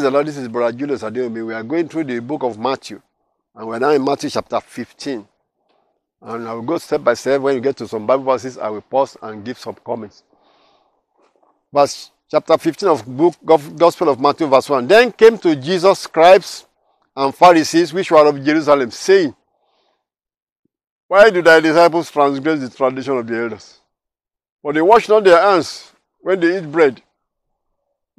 Praise the Lord. This is Brother Julius Adeomi. We are going through the book of Matthew. And we're now in Matthew chapter 15. And I will go step by step. When you get to some Bible verses, I will pause and give some comments. Verse chapter 15 of book of Gospel of Matthew, verse 1. Then came to Jesus scribes and Pharisees which were of Jerusalem, saying, Why do thy disciples transgress the tradition of the elders? For they wash not their hands when they eat bread.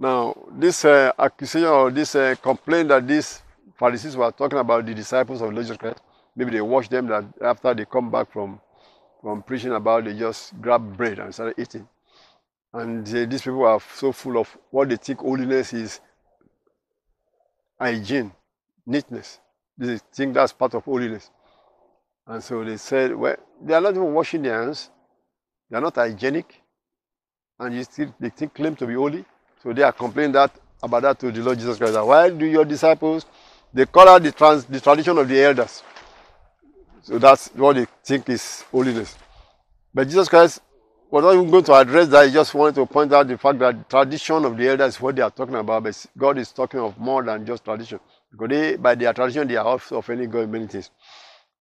Now, this uh, accusation or this uh, complaint that these Pharisees were talking about the disciples of Jesus Christ, maybe they wash them that after they come back from, from preaching about, they just grab bread and started eating. And uh, these people are so full of what they think holiness is hygiene, neatness. They think that's part of holiness. And so they said, well, they are not even washing their hands. They are not hygienic. And you still, they think claim to be holy. So they are complaining that about that to the Lord Jesus Christ. Why do your disciples they call out the trans, the tradition of the elders? So that's what they think is holiness. But Jesus Christ was not even going to address that. He just wanted to point out the fact that the tradition of the elders is what they are talking about. But God is talking of more than just tradition. Because they, by their tradition, they are also offending God in many things.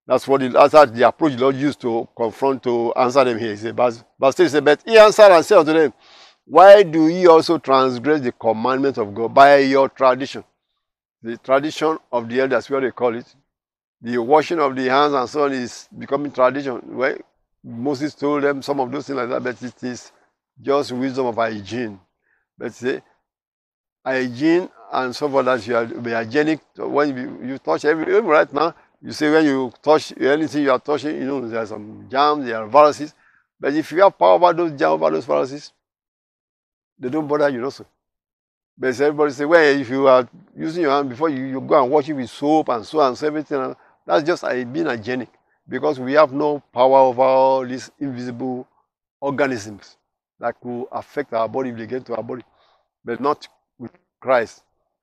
That's what the, that's the approach the Lord used to confront to answer them here. He said, but, but still, he said, but he answered and said unto them, why do ye also transgress the commandment of God by your tradition? The tradition of the elders, what they call it. The washing of the hands and so on is becoming tradition. Well, Moses told them some of those things like that, but it is just wisdom of hygiene. Let's say hygiene and so forth that you are be hygienic when you, you touch every even right now. You say when you touch anything you are touching, you know there are some germs, there are viruses. But if you have power over those germs, over those viruses, they don't bother you also. But everybody say, well, if you are using your hand before you, you go and wash it with soap and so and so everything, that's just being hygienic because we have no power over all these invisible organisms that could affect our body if they get to our body, but not with Christ,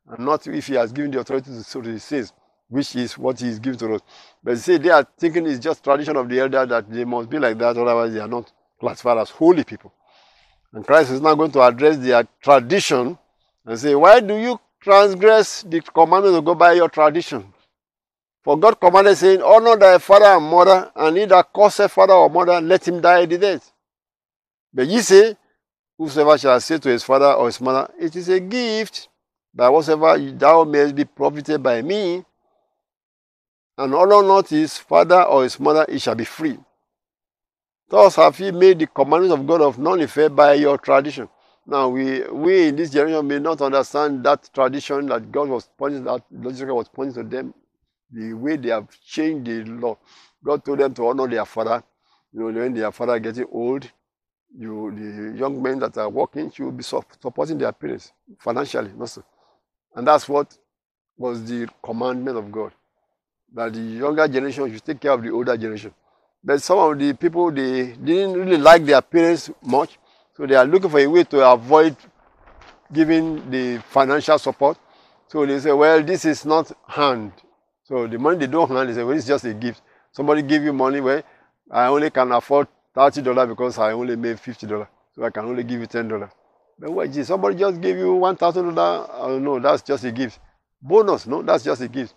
and not if He has given the authority to so He says, which is what He is giving to us. But say they are thinking it's just tradition of the elder that they must be like that, otherwise they are not classified as holy people. And Christ is now going to address their tradition and say, Why do you transgress the commandment to go by your tradition? For God commanded, saying, Honor thy father and mother, and he that curseth father or mother, let him die the death. But ye say, Whosoever shall say to his father or his mother, It is a gift, by whatsoever thou mayest be profited by me, and honor not his father or his mother, he shall be free. Thus have ye made the commandments of God of none effect by your tradition. Now we we in this generation may not understand that tradition that God was pointing that logical was pointing to them, the way they have changed the law. God told them to honor their father. You know, when their father getting old, you the young men that are working should be supporting their parents financially, also. And that's what was the commandment of God. That the younger generation should take care of the older generation. But some of the people, they didn't really like their parents much. So they are looking for a way to avoid giving the financial support. So they say, well, this is not hand. So the money they don't hand, they say, well, it's just a gift. Somebody give you money, well, I only can afford $30 because I only made $50. So I can only give you $10. But what is somebody just gave you $1,000? Oh, no, that's just a gift. Bonus, no, that's just a gift.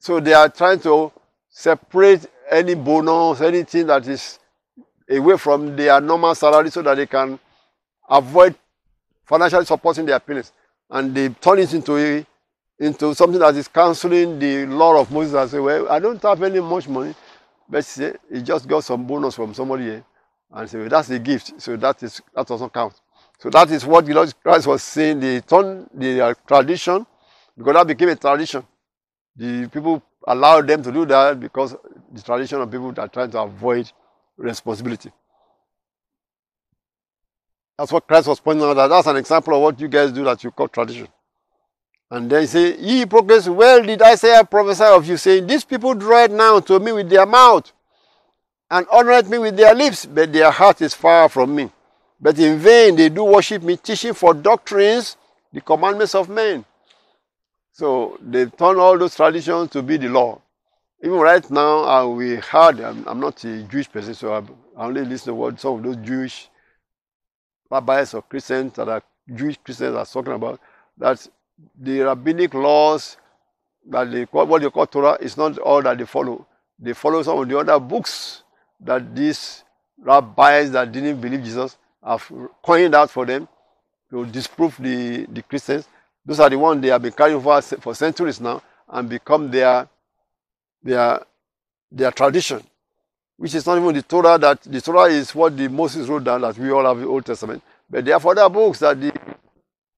So they are trying to separate any bonus, anything that is away from their normal salary so that they can avoid financially supporting their parents. And they turn it into a, into something that is canceling the law of Moses and say, well, I don't have any much money. But say, he just got some bonus from somebody here. And say, well, that's a gift. So that is that doesn't count. So that is what the Lord Christ was saying. They turned the uh, tradition, because that became a tradition. The people allowed them to do that because the tradition of people that are trying to avoid responsibility. That's what Christ was pointing out. That that's an example of what you guys do that you call tradition. And then he said, Ye hypocrites, well did Isaiah prophesy of you, saying, These people draw now to me with their mouth, and honored me with their lips, but their heart is far from me. But in vain they do worship me, teaching for doctrines the commandments of men. So they turn all those traditions to be the law. Even right now, we heard, I'm, I'm, not a Jewish person, so I, I only listen to what some of those Jewish rabbis or Christians that are Jewish Christians are talking about, that the rabbinic laws that they call, what they call Torah is not all that they follow. They follow some of the other books that these rabbis that didn't believe Jesus have coined out for them to disprove the, the Christians. Those are the ones they have been carrying for, for centuries now and become their, their, their tradition, which is not even the Torah that the Torah is what the Moses wrote down that we all have the Old Testament. But there are other books that the,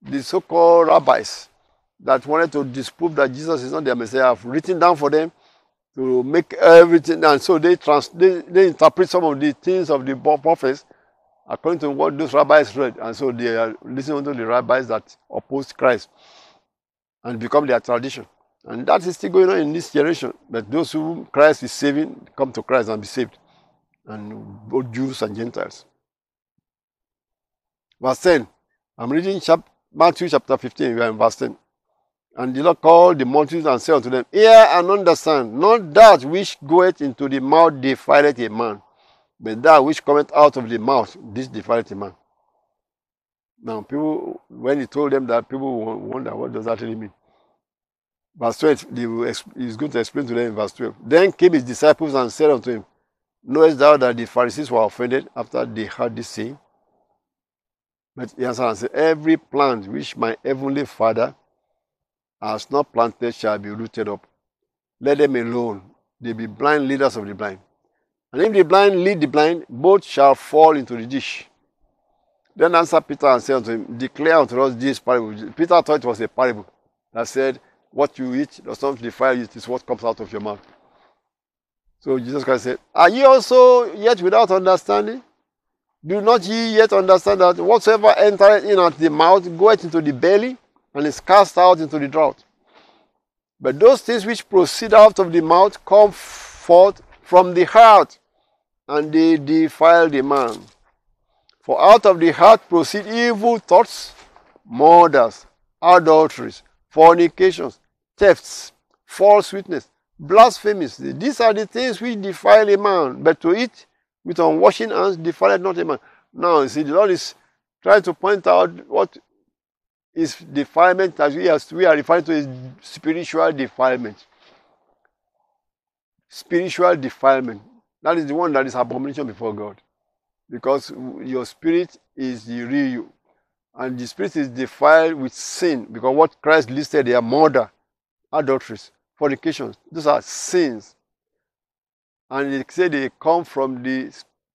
the so-called rabbis that wanted to disprove that Jesus is not their Messiah have written down for them to make everything and so they trans they, they interpret some of the things of the prophets according to what those rabbis read. And so they are listening to the rabbis that oppose Christ and become their tradition. And that is still going on in this generation. But those who Christ is saving come to Christ and be saved. And both Jews and Gentiles. Verse 10. I'm reading chap Matthew chapter 15, we are in verse 10. And the Lord called the multitudes and said unto them, Hear and understand, not that which goeth into the mouth defileth a man, but that which cometh out of the mouth, this defileth a man. Now, people, when he told them that, people wonder, what does that really mean? Verse 12, he's going to explain to them in verse 12. Then came his disciples and said unto him, Knowest thou that the Pharisees were offended after they heard this saying? But he answered and said, Every plant which my heavenly Father has not planted shall be rooted up. Let them alone. They be blind leaders of the blind. And if the blind lead the blind, both shall fall into the dish. Then answered Peter and said unto him, Declare unto us this parable. Peter thought it was a parable that said, What you eat does not defile you, it is what comes out of your mouth. So Jesus Christ said, Are ye also yet without understanding? Do not ye yet understand that whatsoever entereth in at the mouth goeth into the belly, and is cast out into the drought? But those things which proceed out of the mouth come forth from the heart, and they defile the man. For out of the heart proceed evil thoughts, murders, adulteries, fornications, thefts, false witness, blasphemies. These are the things which defile a man. But to eat with unwashing hands defiled not a man. Now, you see, the Lord is trying to point out what is defilement as we are, we are referring to is spiritual defilement. Spiritual defilement. That is the one that is abomination before God. Because your spirit is the real you. And the spirit is defiled with sin. Because what Christ listed there, murder, adulteries, fornications, those are sins. And he said they come from the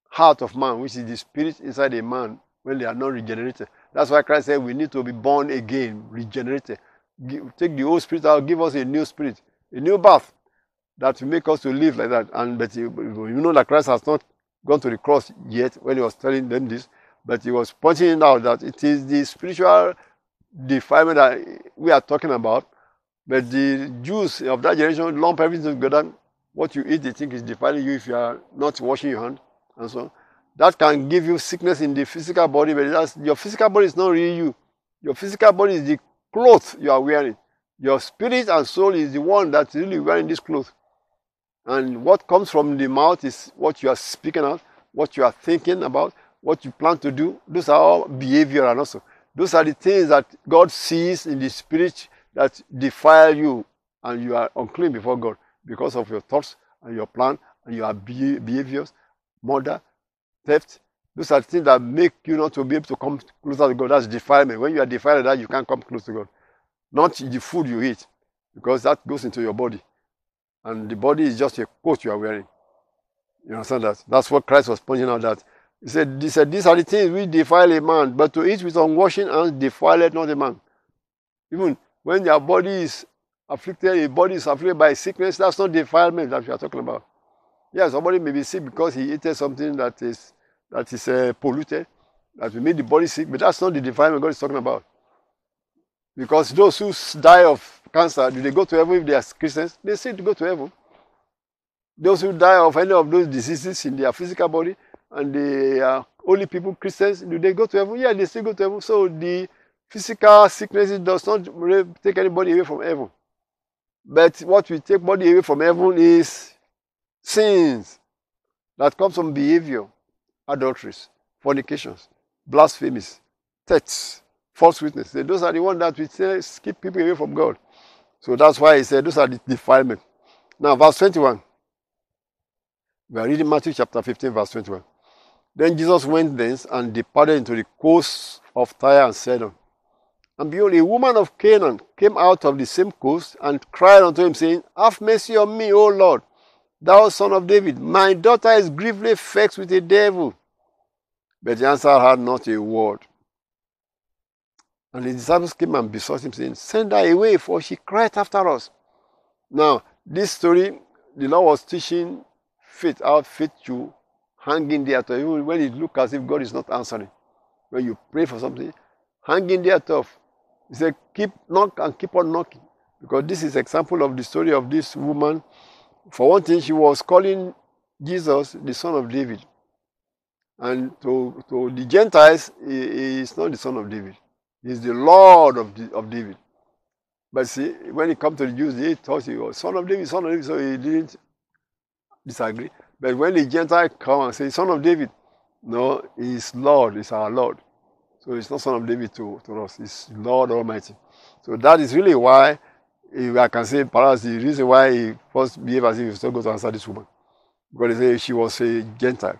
heart of man, which is the spirit inside a man when they are not regenerated. That's why Christ said we need to be born again, regenerated. Take the old spirit out, give us a new spirit, a new birth that will make us to live like that. And but you, you know that Christ has not gone to the cross yet when he was telling them this, but he was pointing out that it is the spiritual defilement that we are talking about. But the Jews of that generation lump everything together what you eat, they think is defiling you if you are not washing your hand and so on. That can give you sickness in the physical body, but your physical body is not really you. Your physical body is the clothes you are wearing. Your spirit and soul is the one that's really wearing this clothes. And what comes from the mouth is what you are speaking out, what you are thinking about, what you plan to do. Those are all behavior and also. Those are the things that God sees in the spirit that defile you and you are unclean before God because of your thoughts and your plan and your behaviors, murder, theft. Those are things that make you not to be able to come closer to God. That's defilement. When you are defiled that, you can't come close to God. Not the food you eat, because that goes into your body. And the body is just a coat you are wearing. You understand that? That's what Christ was pointing out that. He said, he said, These are the things which defile a man, but to eat with unwashing hands defileth not a man. Even when your body is afflicted, a body is afflicted by sickness, that's not defilement that we are talking about. Yes, somebody may be sick because he ate something that is that is uh, polluted, that will make the body sick, but that's not the defilement God is talking about. Because those who die of cancer, do they go to heaven if they are Christians? They say to go to heaven. Those who die of any of those diseases in their physical body and they are only people, Christians, do they go to heaven? Yeah, they still go to heaven. So the physical sickness does not take anybody away from heaven. But what will take body away from heaven is sins that comes from behavior, adulteries, fornications, blasphemies, thefts, false witness. Those are the ones that will keep people away from God. So that's why he said those are the defilement. Now, verse 21. We are reading Matthew chapter 15, verse 21. Then Jesus went thence and departed into the coast of Tyre and Sidon. And behold, a woman of Canaan came out of the same coast and cried unto him, saying, Have mercy on me, O Lord, thou son of David. My daughter is grievously vexed with a devil. But the answer had not a word. And the disciples came and besought him, saying, Send her away, for she cried after us. Now, this story, the Lord was teaching faith, how faith to hang in there tough. when it looks as if God is not answering. When you pray for something, hang in there tough. He said, keep knock and keep on knocking. Because this is example of the story of this woman. For one thing, she was calling Jesus the son of David. And to, to the Gentiles, he, he is not the son of David. He is the Lord of, the, of David. But see, when it comes to the Jews, they thought he was son of David, son of David, so he didn't disagree. But when the Gentile come and say, son of David, no, he's Lord, he's our Lord. So it's not son of David to, to us, it's Lord Almighty. So that is really why, I can say perhaps the reason why he first behaved as if he was not going to answer this woman. Because they say she was a Gentile.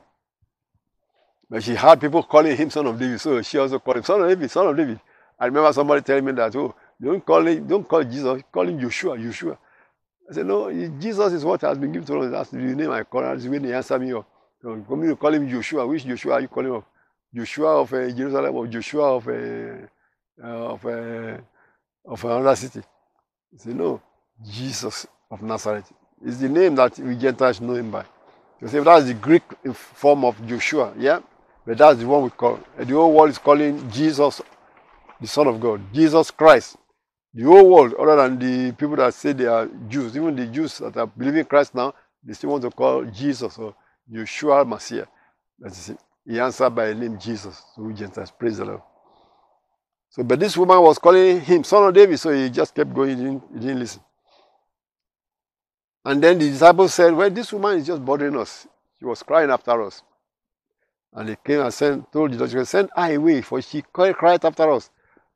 But she had people calling him son of David, so she also called him son of David, son of David. I remember somebody telling me that, oh, don't call him, don't call Jesus, call him Joshua, Joshua. I said, no, Jesus is what has been given to us. That's the name I call. That's when he answered me. Me to call him Joshua, which Joshua are you calling? Joshua of uh, Jerusalem or Joshua of uh, uh, of uh, of another city? He said, no, Jesus of Nazareth. It's the name that we Gentiles know him by. So say that's the Greek form of Joshua, yeah? But that's the one we call. The whole world is calling Jesus the Son of God, Jesus Christ. The whole world, other than the people that say they are Jews, even the Jews that are believing Christ now, they still want to call Jesus or Yeshua Messiah. That is it. He answered by the name Jesus. We Gentiles, praise the Lord. So, but this woman was calling him son of David, so he just kept going, he didn't, he didn't listen. And then the disciples said, Well, this woman is just bothering us. She was crying after us. And he came and sent, told the Send her away, for she cried after us.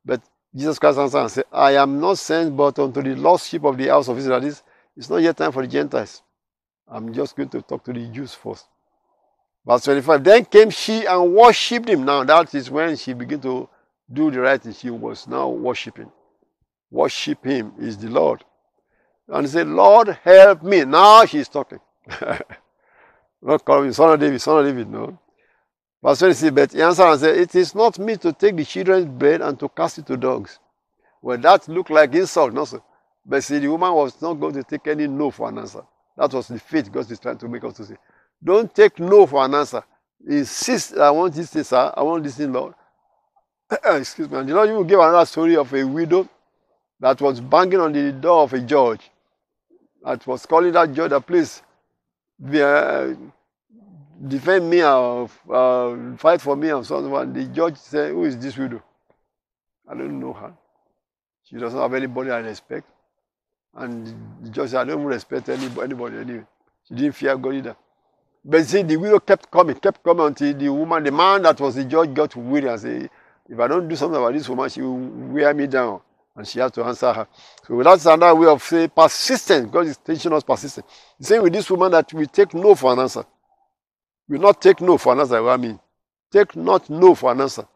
But Jesus Christ answered and said, I am not sent but unto the lost sheep of the house of Israel. This, it's not yet time for the Gentiles. I'm just going to talk to the Jews first. Verse 25. Then came she and worshipped him. Now that is when she began to do the right thing. She was now worshipping. Worship him is the Lord. And said, Lord, help me. Now she's talking. not calling me son of David, son of David, no. Verse 26, but he answered and said, It is not me to take the children's bread and to cast it to dogs. Well, that looked like insult, no, sir. But see, the woman was not going to take any no for an answer. That was the faith God is trying to make us to say. Don't take no for an answer. Insist, I want this thing, sir. I want this thing, Lord. Excuse me. And you know, you give another story of a widow that was banging on the door of a judge. That was calling that judge, please, be, uh, defend me or uh, fight for me or something. The judge said, Who is this widow? I don't know her. She doesn't have anybody I respect. And the judge said, I don't respect anybody anyway. She didn't fear God either. But see, the widow kept coming, kept coming until the woman, the man that was the judge, got weary and said, If I don't do something about this woman, she will wear me down. And she had to answer her. So that's another way of saying persistent. God is teaching us persistent. He's saying with this woman that we take no for an answer. We not take no for an answer. What I mean, take not no for an answer.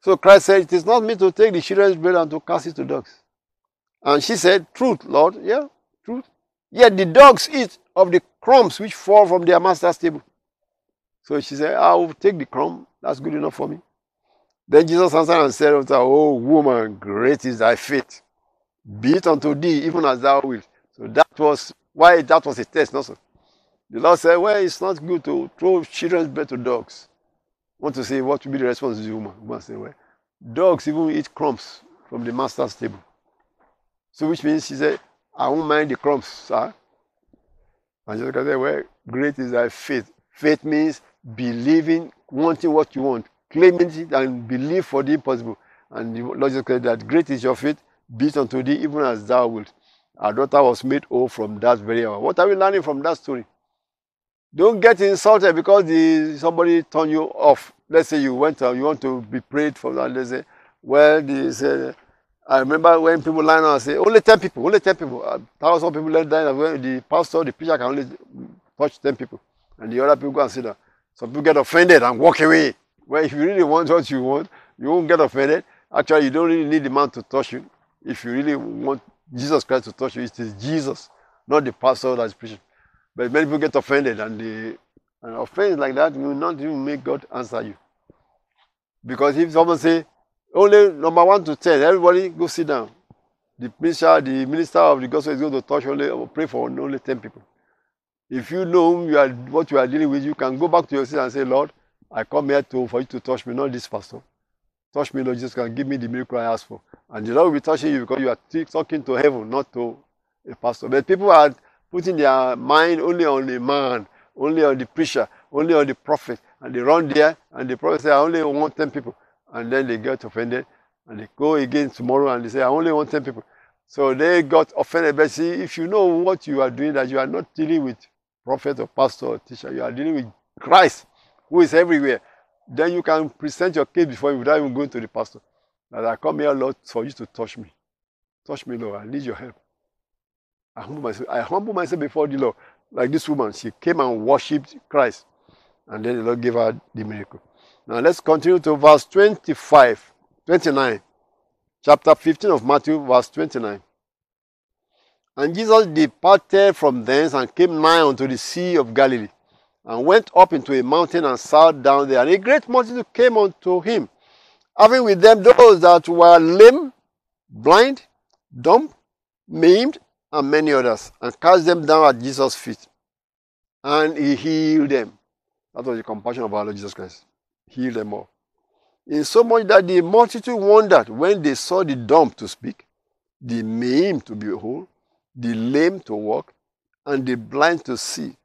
So Christ said, It is not me to take the children's bread and to cast it to dogs. And she said, Truth, Lord. Yeah, truth. Yet the dogs eat of the crumbs which fall from their master's table. So she said, I will take the crumb. That's good enough for me. Then Jesus answered and said unto her, Oh woman, great is thy faith. Be it unto thee, even as thou wilt. So that was why that was a test, not so. The Lord said, Well, it's not good to throw children's bread to dogs. I want to say, what will be the response of the woman? Woman said, Well, Dogs even eat crumbs from the master's table. So which means she said, I won't mind the crumbs, sir. And Jesus said, Well, great is thy faith. Faith means believing, wanting what you want, claiming it and believe for the impossible. And the Lord Jesus said that great is your faith, be it unto thee even as thou wilt. Our daughter was made whole from that very hour. What are we learning from that story? Don't get insulted because the, somebody turned you off. Let's say you went and you want to be prayed for that. Let's say, well, they say, I remember when people line up and say, only 10 people, only 10 people. A thousand people let down. The pastor, the preacher can only touch 10 people. And the other people go and sit down. Some people get offended and walk away. Well, if you really want what you want, you won't get offended. Actually, you don't really need the man to touch you. If you really want Jesus Christ to touch you, it is Jesus, not the pastor that is preaching. But many people get offended, and the and offense like that will not even make God answer you. Because if someone say only number one to ten, everybody go sit down. The minister, the minister of the gospel is going to touch only pray for only ten people. If you know you are what you are dealing with, you can go back to your seat and say, Lord, I come here to for you to touch me, not this pastor. Touch me, Lord Jesus, can give me the miracle I ask for. And the Lord will be touching you because you are talking to heaven, not to a pastor. But people are putting their mind only on the man, only on the preacher, only on the prophet. And they run there and the prophet say, I only want 10 people. And then they get offended and they go again tomorrow and they say, I only want 10 people. So they got offended. But see, if you know what you are doing, that you are not dealing with prophet or pastor or teacher, you are dealing with Christ, who is everywhere. Then you can present your case before you without even going to the pastor. That I come here, Lord, for you to touch me. Touch me, Lord. I need your help. I humble myself. I humble myself before the Lord. Like this woman, she came and worshipped Christ. And then the Lord gave her the miracle. Now let's continue to verse 25, 29. Chapter 15 of Matthew, verse 29. And Jesus departed from thence and came nigh unto the sea of Galilee, and went up into a mountain and sat down there. And a great multitude came unto him, having with them those that were lame, blind, dumb, maimed, and many others, and cast them down at Jesus' feet. And he healed them. That was the compassion of our Lord Jesus Christ. Healed them all. In so much that the multitude wondered when they saw the dumb to speak, the maimed to be whole, the lame to walk, and the blind to see,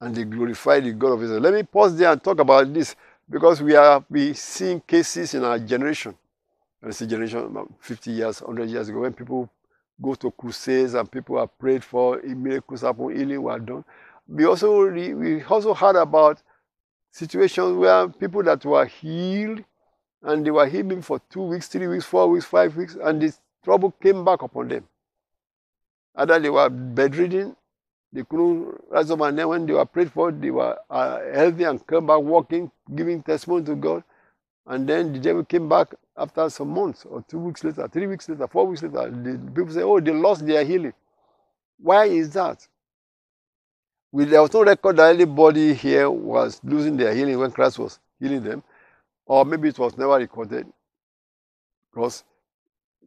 and they glorified the God of Israel. Let me pause there and talk about this because we are we seeing cases in our generation. I say generation about 50 years, 100 years ago, when people go to crusades and people are prayed for, miracles happen, healing were done. We also we also heard about situations where people that were healed and they were healing for two weeks, three weeks, four weeks, five weeks, and this trouble came back upon them. Either they were bedridden, they couldn't rise up, and then when they were prayed for, they were uh, healthy and came back walking, giving testimony to God. And then the devil came back after some months, or two weeks later, three weeks later, four weeks later. The people say, oh, they lost their healing. Why is that? We, there was no record that anybody here was losing their healing when Christ was healing them, or maybe it was never recorded. Because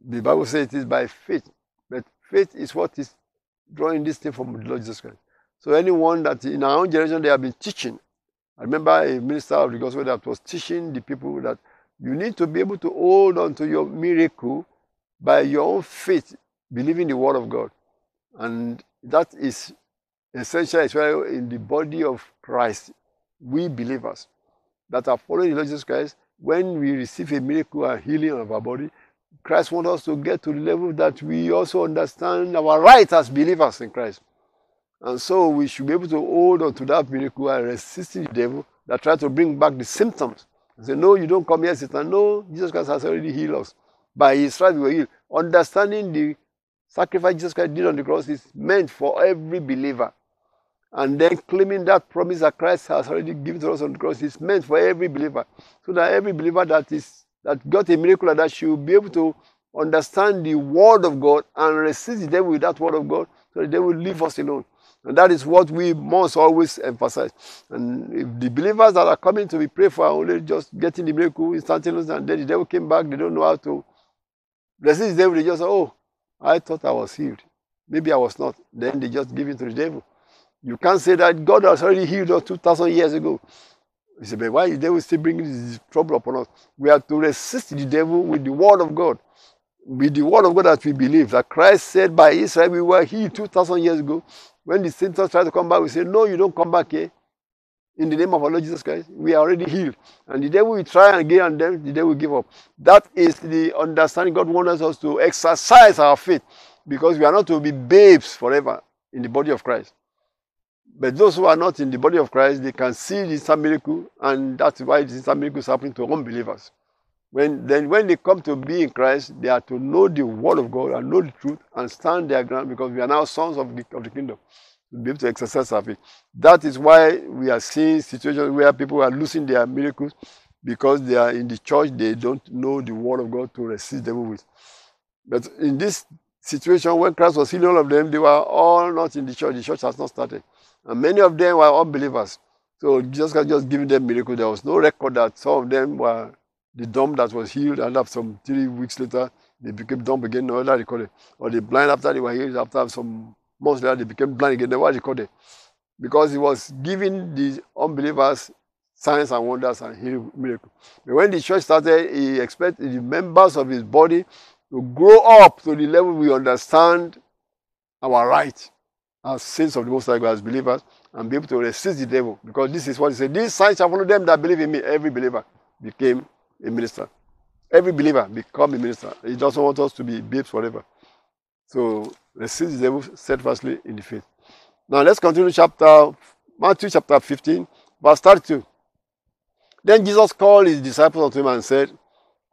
the Bible says it is by faith. But faith is what is drawing this thing from the Lord Jesus Christ. So anyone that in our own generation they have been teaching I remember a minister of the gospel that was teaching the people that you need to be able to hold on to your miracle by your own faith, believing the word of God. And that is essential as well in the body of Christ. We believers that are following the Lord Jesus Christ, when we receive a miracle and healing of our body, Christ wants us to get to the level that we also understand our right as believers in Christ. And so we should be able to hold on to that miracle and resist the devil that tries to bring back the symptoms. And say, no, you don't come here, Satan. No, Jesus Christ has already healed us. By his stripes we were healed. Understanding the sacrifice Jesus Christ did on the cross is meant for every believer. And then claiming that promise that Christ has already given to us on the cross is meant for every believer. So that every believer that is that got a miracle that should be able to understand the word of God and resist the devil with that word of God so that they will leave us alone. And that is what we must always emphasize. And if the believers that are coming to be prayed for are only just getting the miracle instantaneously and then the devil came back, they don't know how to resist the devil, they just say, Oh, I thought I was healed. Maybe I was not. Then they just give in to the devil. You can't say that God has already healed us 2,000 years ago. He said, but why is the devil still bringing this trouble upon us? We have to resist the devil with the word of God. With the word of God that we believe. That Christ said by Israel we were healed 2,000 years ago. When the Satan tried to come back, we say, no, you don't come back here. In the name of our Lord Jesus Christ, we are already healed. And the devil will try and then the devil will give up. That is the understanding God wants us to exercise our faith because we are not to be babes forever in the body of Christ. But those who are not in the body of Christ, they can see the instant miracle, and that's why the instant miracle is happening to unbelievers. When then when they come to be in Christ, they are to know the word of God and know the truth and stand their ground because we are now sons of the, of the kingdom to be able to exercise our faith. That is why we are seeing situations where people are losing their miracles because they are in the church, they don't know the word of God to resist devil with. But in this situation, when Christ was healing all of them, they were all not in the church. The church has not started. And many of them were unbelievers. So Jesus Christ just giving them miracle. There was no record that some of them were the dumb that was healed, and after some three weeks later, they became dumb again, no other recorded. Or the blind after they were healed, after some months later, they became blind again, were recorded. Because he was giving the unbelievers signs and wonders and healing miracles. But when the church started, he expected the members of his body to grow up to the level we understand our right as saints of the Most High God, as believers, and be able to resist the devil. Because this is what he said. These signs shall follow them that believe in me. Every believer became a minister. Every believer become a minister. He doesn't want us to be babes forever. So resist the devil steadfastly in the faith. Now let's continue chapter Matthew chapter 15, verse 32. Then Jesus called his disciples unto him and said,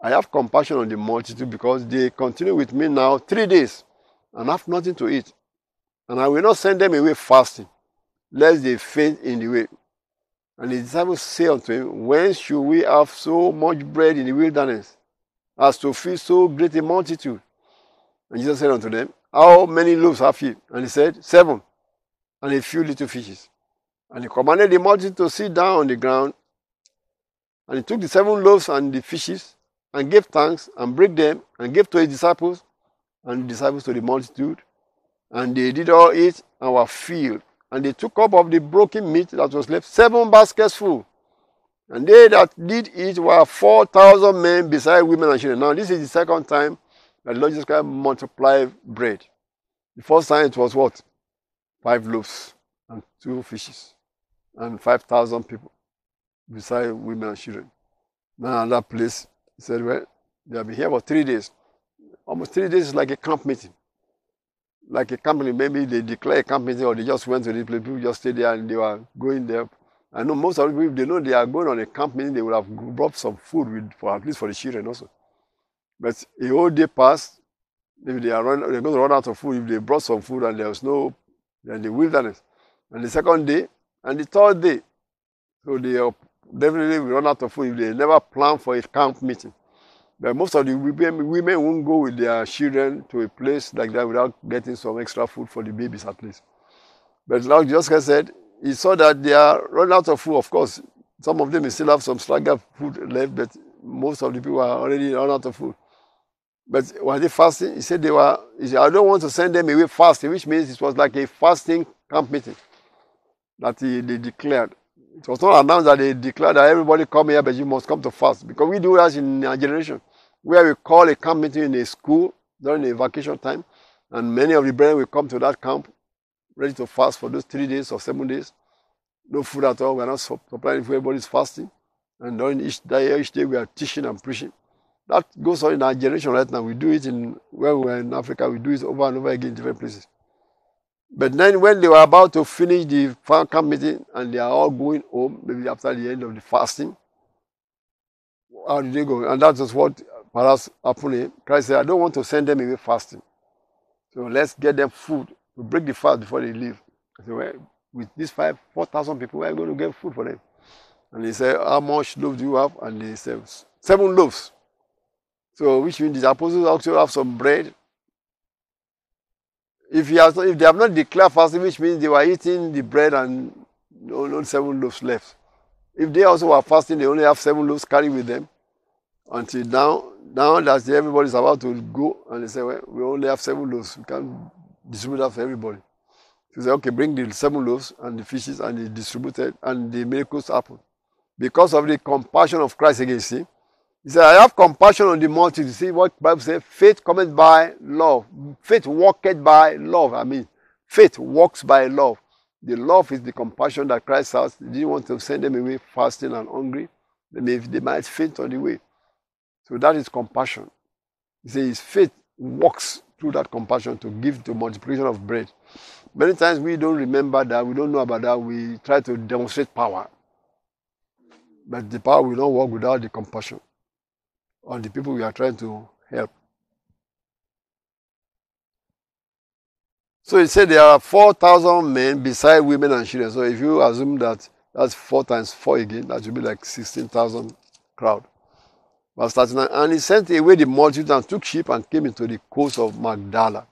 I have compassion on the multitude because they continue with me now three days and have nothing to eat. And I will not send them away fasting, lest they faint in the way. And the disciples say unto him, When should we have so much bread in the wilderness, as to feed so great a multitude? And Jesus said unto them, How many loaves have ye? And he said, Seven, and a few little fishes. And he commanded the multitude to sit down on the ground. And he took the seven loaves and the fishes, and gave thanks, and break them, and gave to his disciples, and the disciples to the multitude. And they did all eat and were filled. And they took up of the broken meat that was left seven baskets full. And they that did eat were 4,000 men beside women and children. Now, this is the second time that Lord Jesus Christ multiplied bread. The first time it was what? Five loaves and two fishes. And 5,000 people beside women and children. Now, that place, he said, well, they have been here for three days. Almost three days is like a camp meeting like a company, maybe they declare a company or they just went to the place, people just stay there and they were going there. I know most of the people, they know they are going on a camp meeting, they would have brought some food with, for at least for the children also. But a whole day passed, if they are run, they're going to run out of food, if they brought some food and there was no, in the wilderness. And the second day, and the third day, so they definitely will run out of food if they never plan for a camp meeting. But most of the women, women won't go with their children to a place like that without getting some extra food for the babies at least. But like Jessica said, he saw that they are running out of food. Of course, some of them still have some slugger food left, but most of the people are already run out of food. But were they fasting? He said they were. He said, I don't want to send them away fasting, which means it was like a fasting camp meeting that he, they declared. It was not announced that they declared that everybody come here, but you must come to fast because we do that in our generation where we call a camp meeting in a school during the vacation time, and many of the brethren will come to that camp ready to fast for those three days or seven days. No food at all. We are not supplying for everybody's fasting. And during each day, each day we are teaching and preaching. That goes on in our generation right now. We do it in where we are in Africa, we do it over and over again in different places. But then when they were about to finish the camp meeting and they are all going home, maybe after the end of the fasting, how did they go? And that is what perhaps happening, Christ said, I don't want to send them away fasting. So let's get them food to break the fast before they leave. I said, well, with these five, 4,000 people, we're going to get food for them. And he said, How much loaves do you have? And they said, Seven loaves. So, which means the apostles also have some bread. If, he has, if they have not declared fasting, which means they were eating the bread and only seven loaves left. If they also were fasting, they only have seven loaves carried with them until now now that everybody's about to go, and they say, well, we only have seven loaves. We can't distribute that for everybody. They say, okay, bring the seven loaves and the fishes, and they distributed, and the miracles happened. because of the compassion of Christ against him. He said, I have compassion on the multitude. You see what Bible says? Faith cometh by love. Faith walketh by love. I mean, faith walks by love. The love is the compassion that Christ has. He didn't want to send them away fasting and hungry. They, may, they might faint on the way. So that is compassion. He says his faith walks through that compassion to give the multiplication of bread. Many times we don't remember that, we don't know about that, we try to demonstrate power. But the power will not work without the compassion on the people we are trying to help. So he said there are 4,000 men beside women and children. So if you assume that that's 4 times 4 again, that should be like 16,000 crowd. Verse 39, and he sent away the multitude and took ship and came into the coast of Magdala.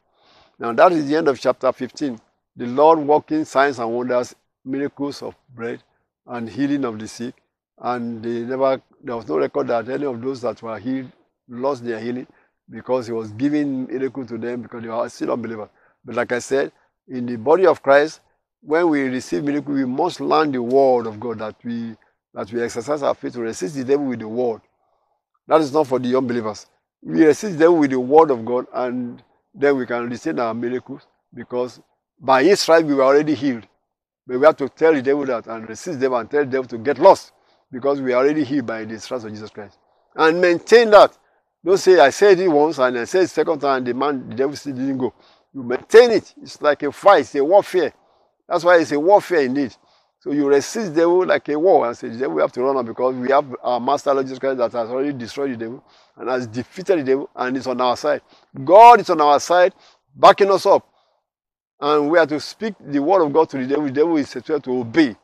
Now that is the end of chapter 15. The Lord working signs and wonders, miracles of bread and healing of the sick. And they never, there was no record that any of those that were healed lost their healing because he was giving miracle to them because they were still unbelievers. But like I said, in the body of Christ, when we receive miracle, we must learn the word of God that we that we exercise our faith to resist the devil with the word. That is not for the unbelievers. We resist the devil with the word of God, and then we can receive our miracles because by his stripes we were already healed. But we have to tell the devil that and resist them and tell the devil to get lost because we are already healed by the stripes of Jesus Christ. And maintain that. Don't say I said it once and I said it second time and the man the devil still didn't go. You maintain it. It's like a fight, it's a warfare. That's why it's a warfare indeed. So you resist the devil like a war and say, the devil we have to run out because we have our master Lord Jesus Christ that has already destroyed the devil and has defeated the devil and is on our side. God is on our side, backing us up. And we have to speak the word of God to the devil. The devil is expected to obey.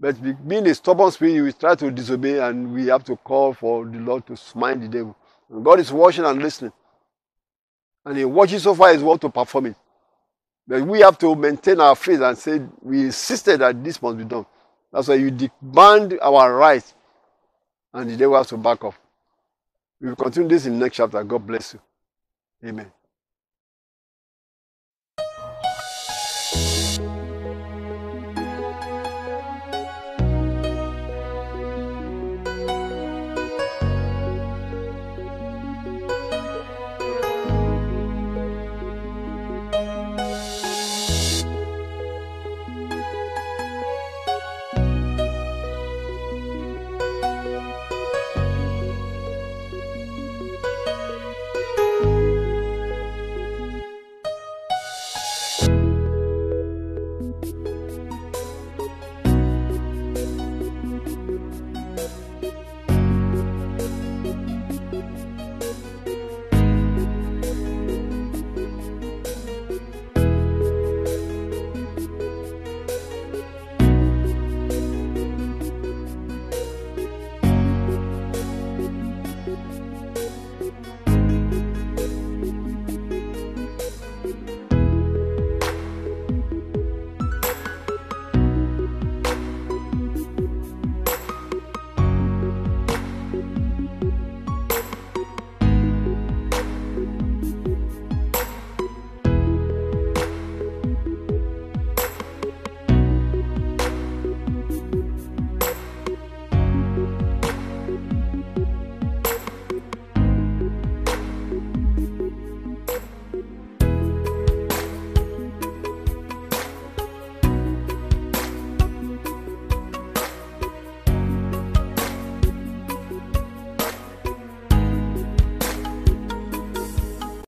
But being a stubborn spirit, we try to disobey and we have to call for the Lord to smite the devil. And God is watching and listening. And he watches so far his word to perform it. But we have to maintain our faith and say, we insisted that this must be done. That's why you demand our rights. And the devil has to back off. We will continue this in the next chapter. God bless you. Amen.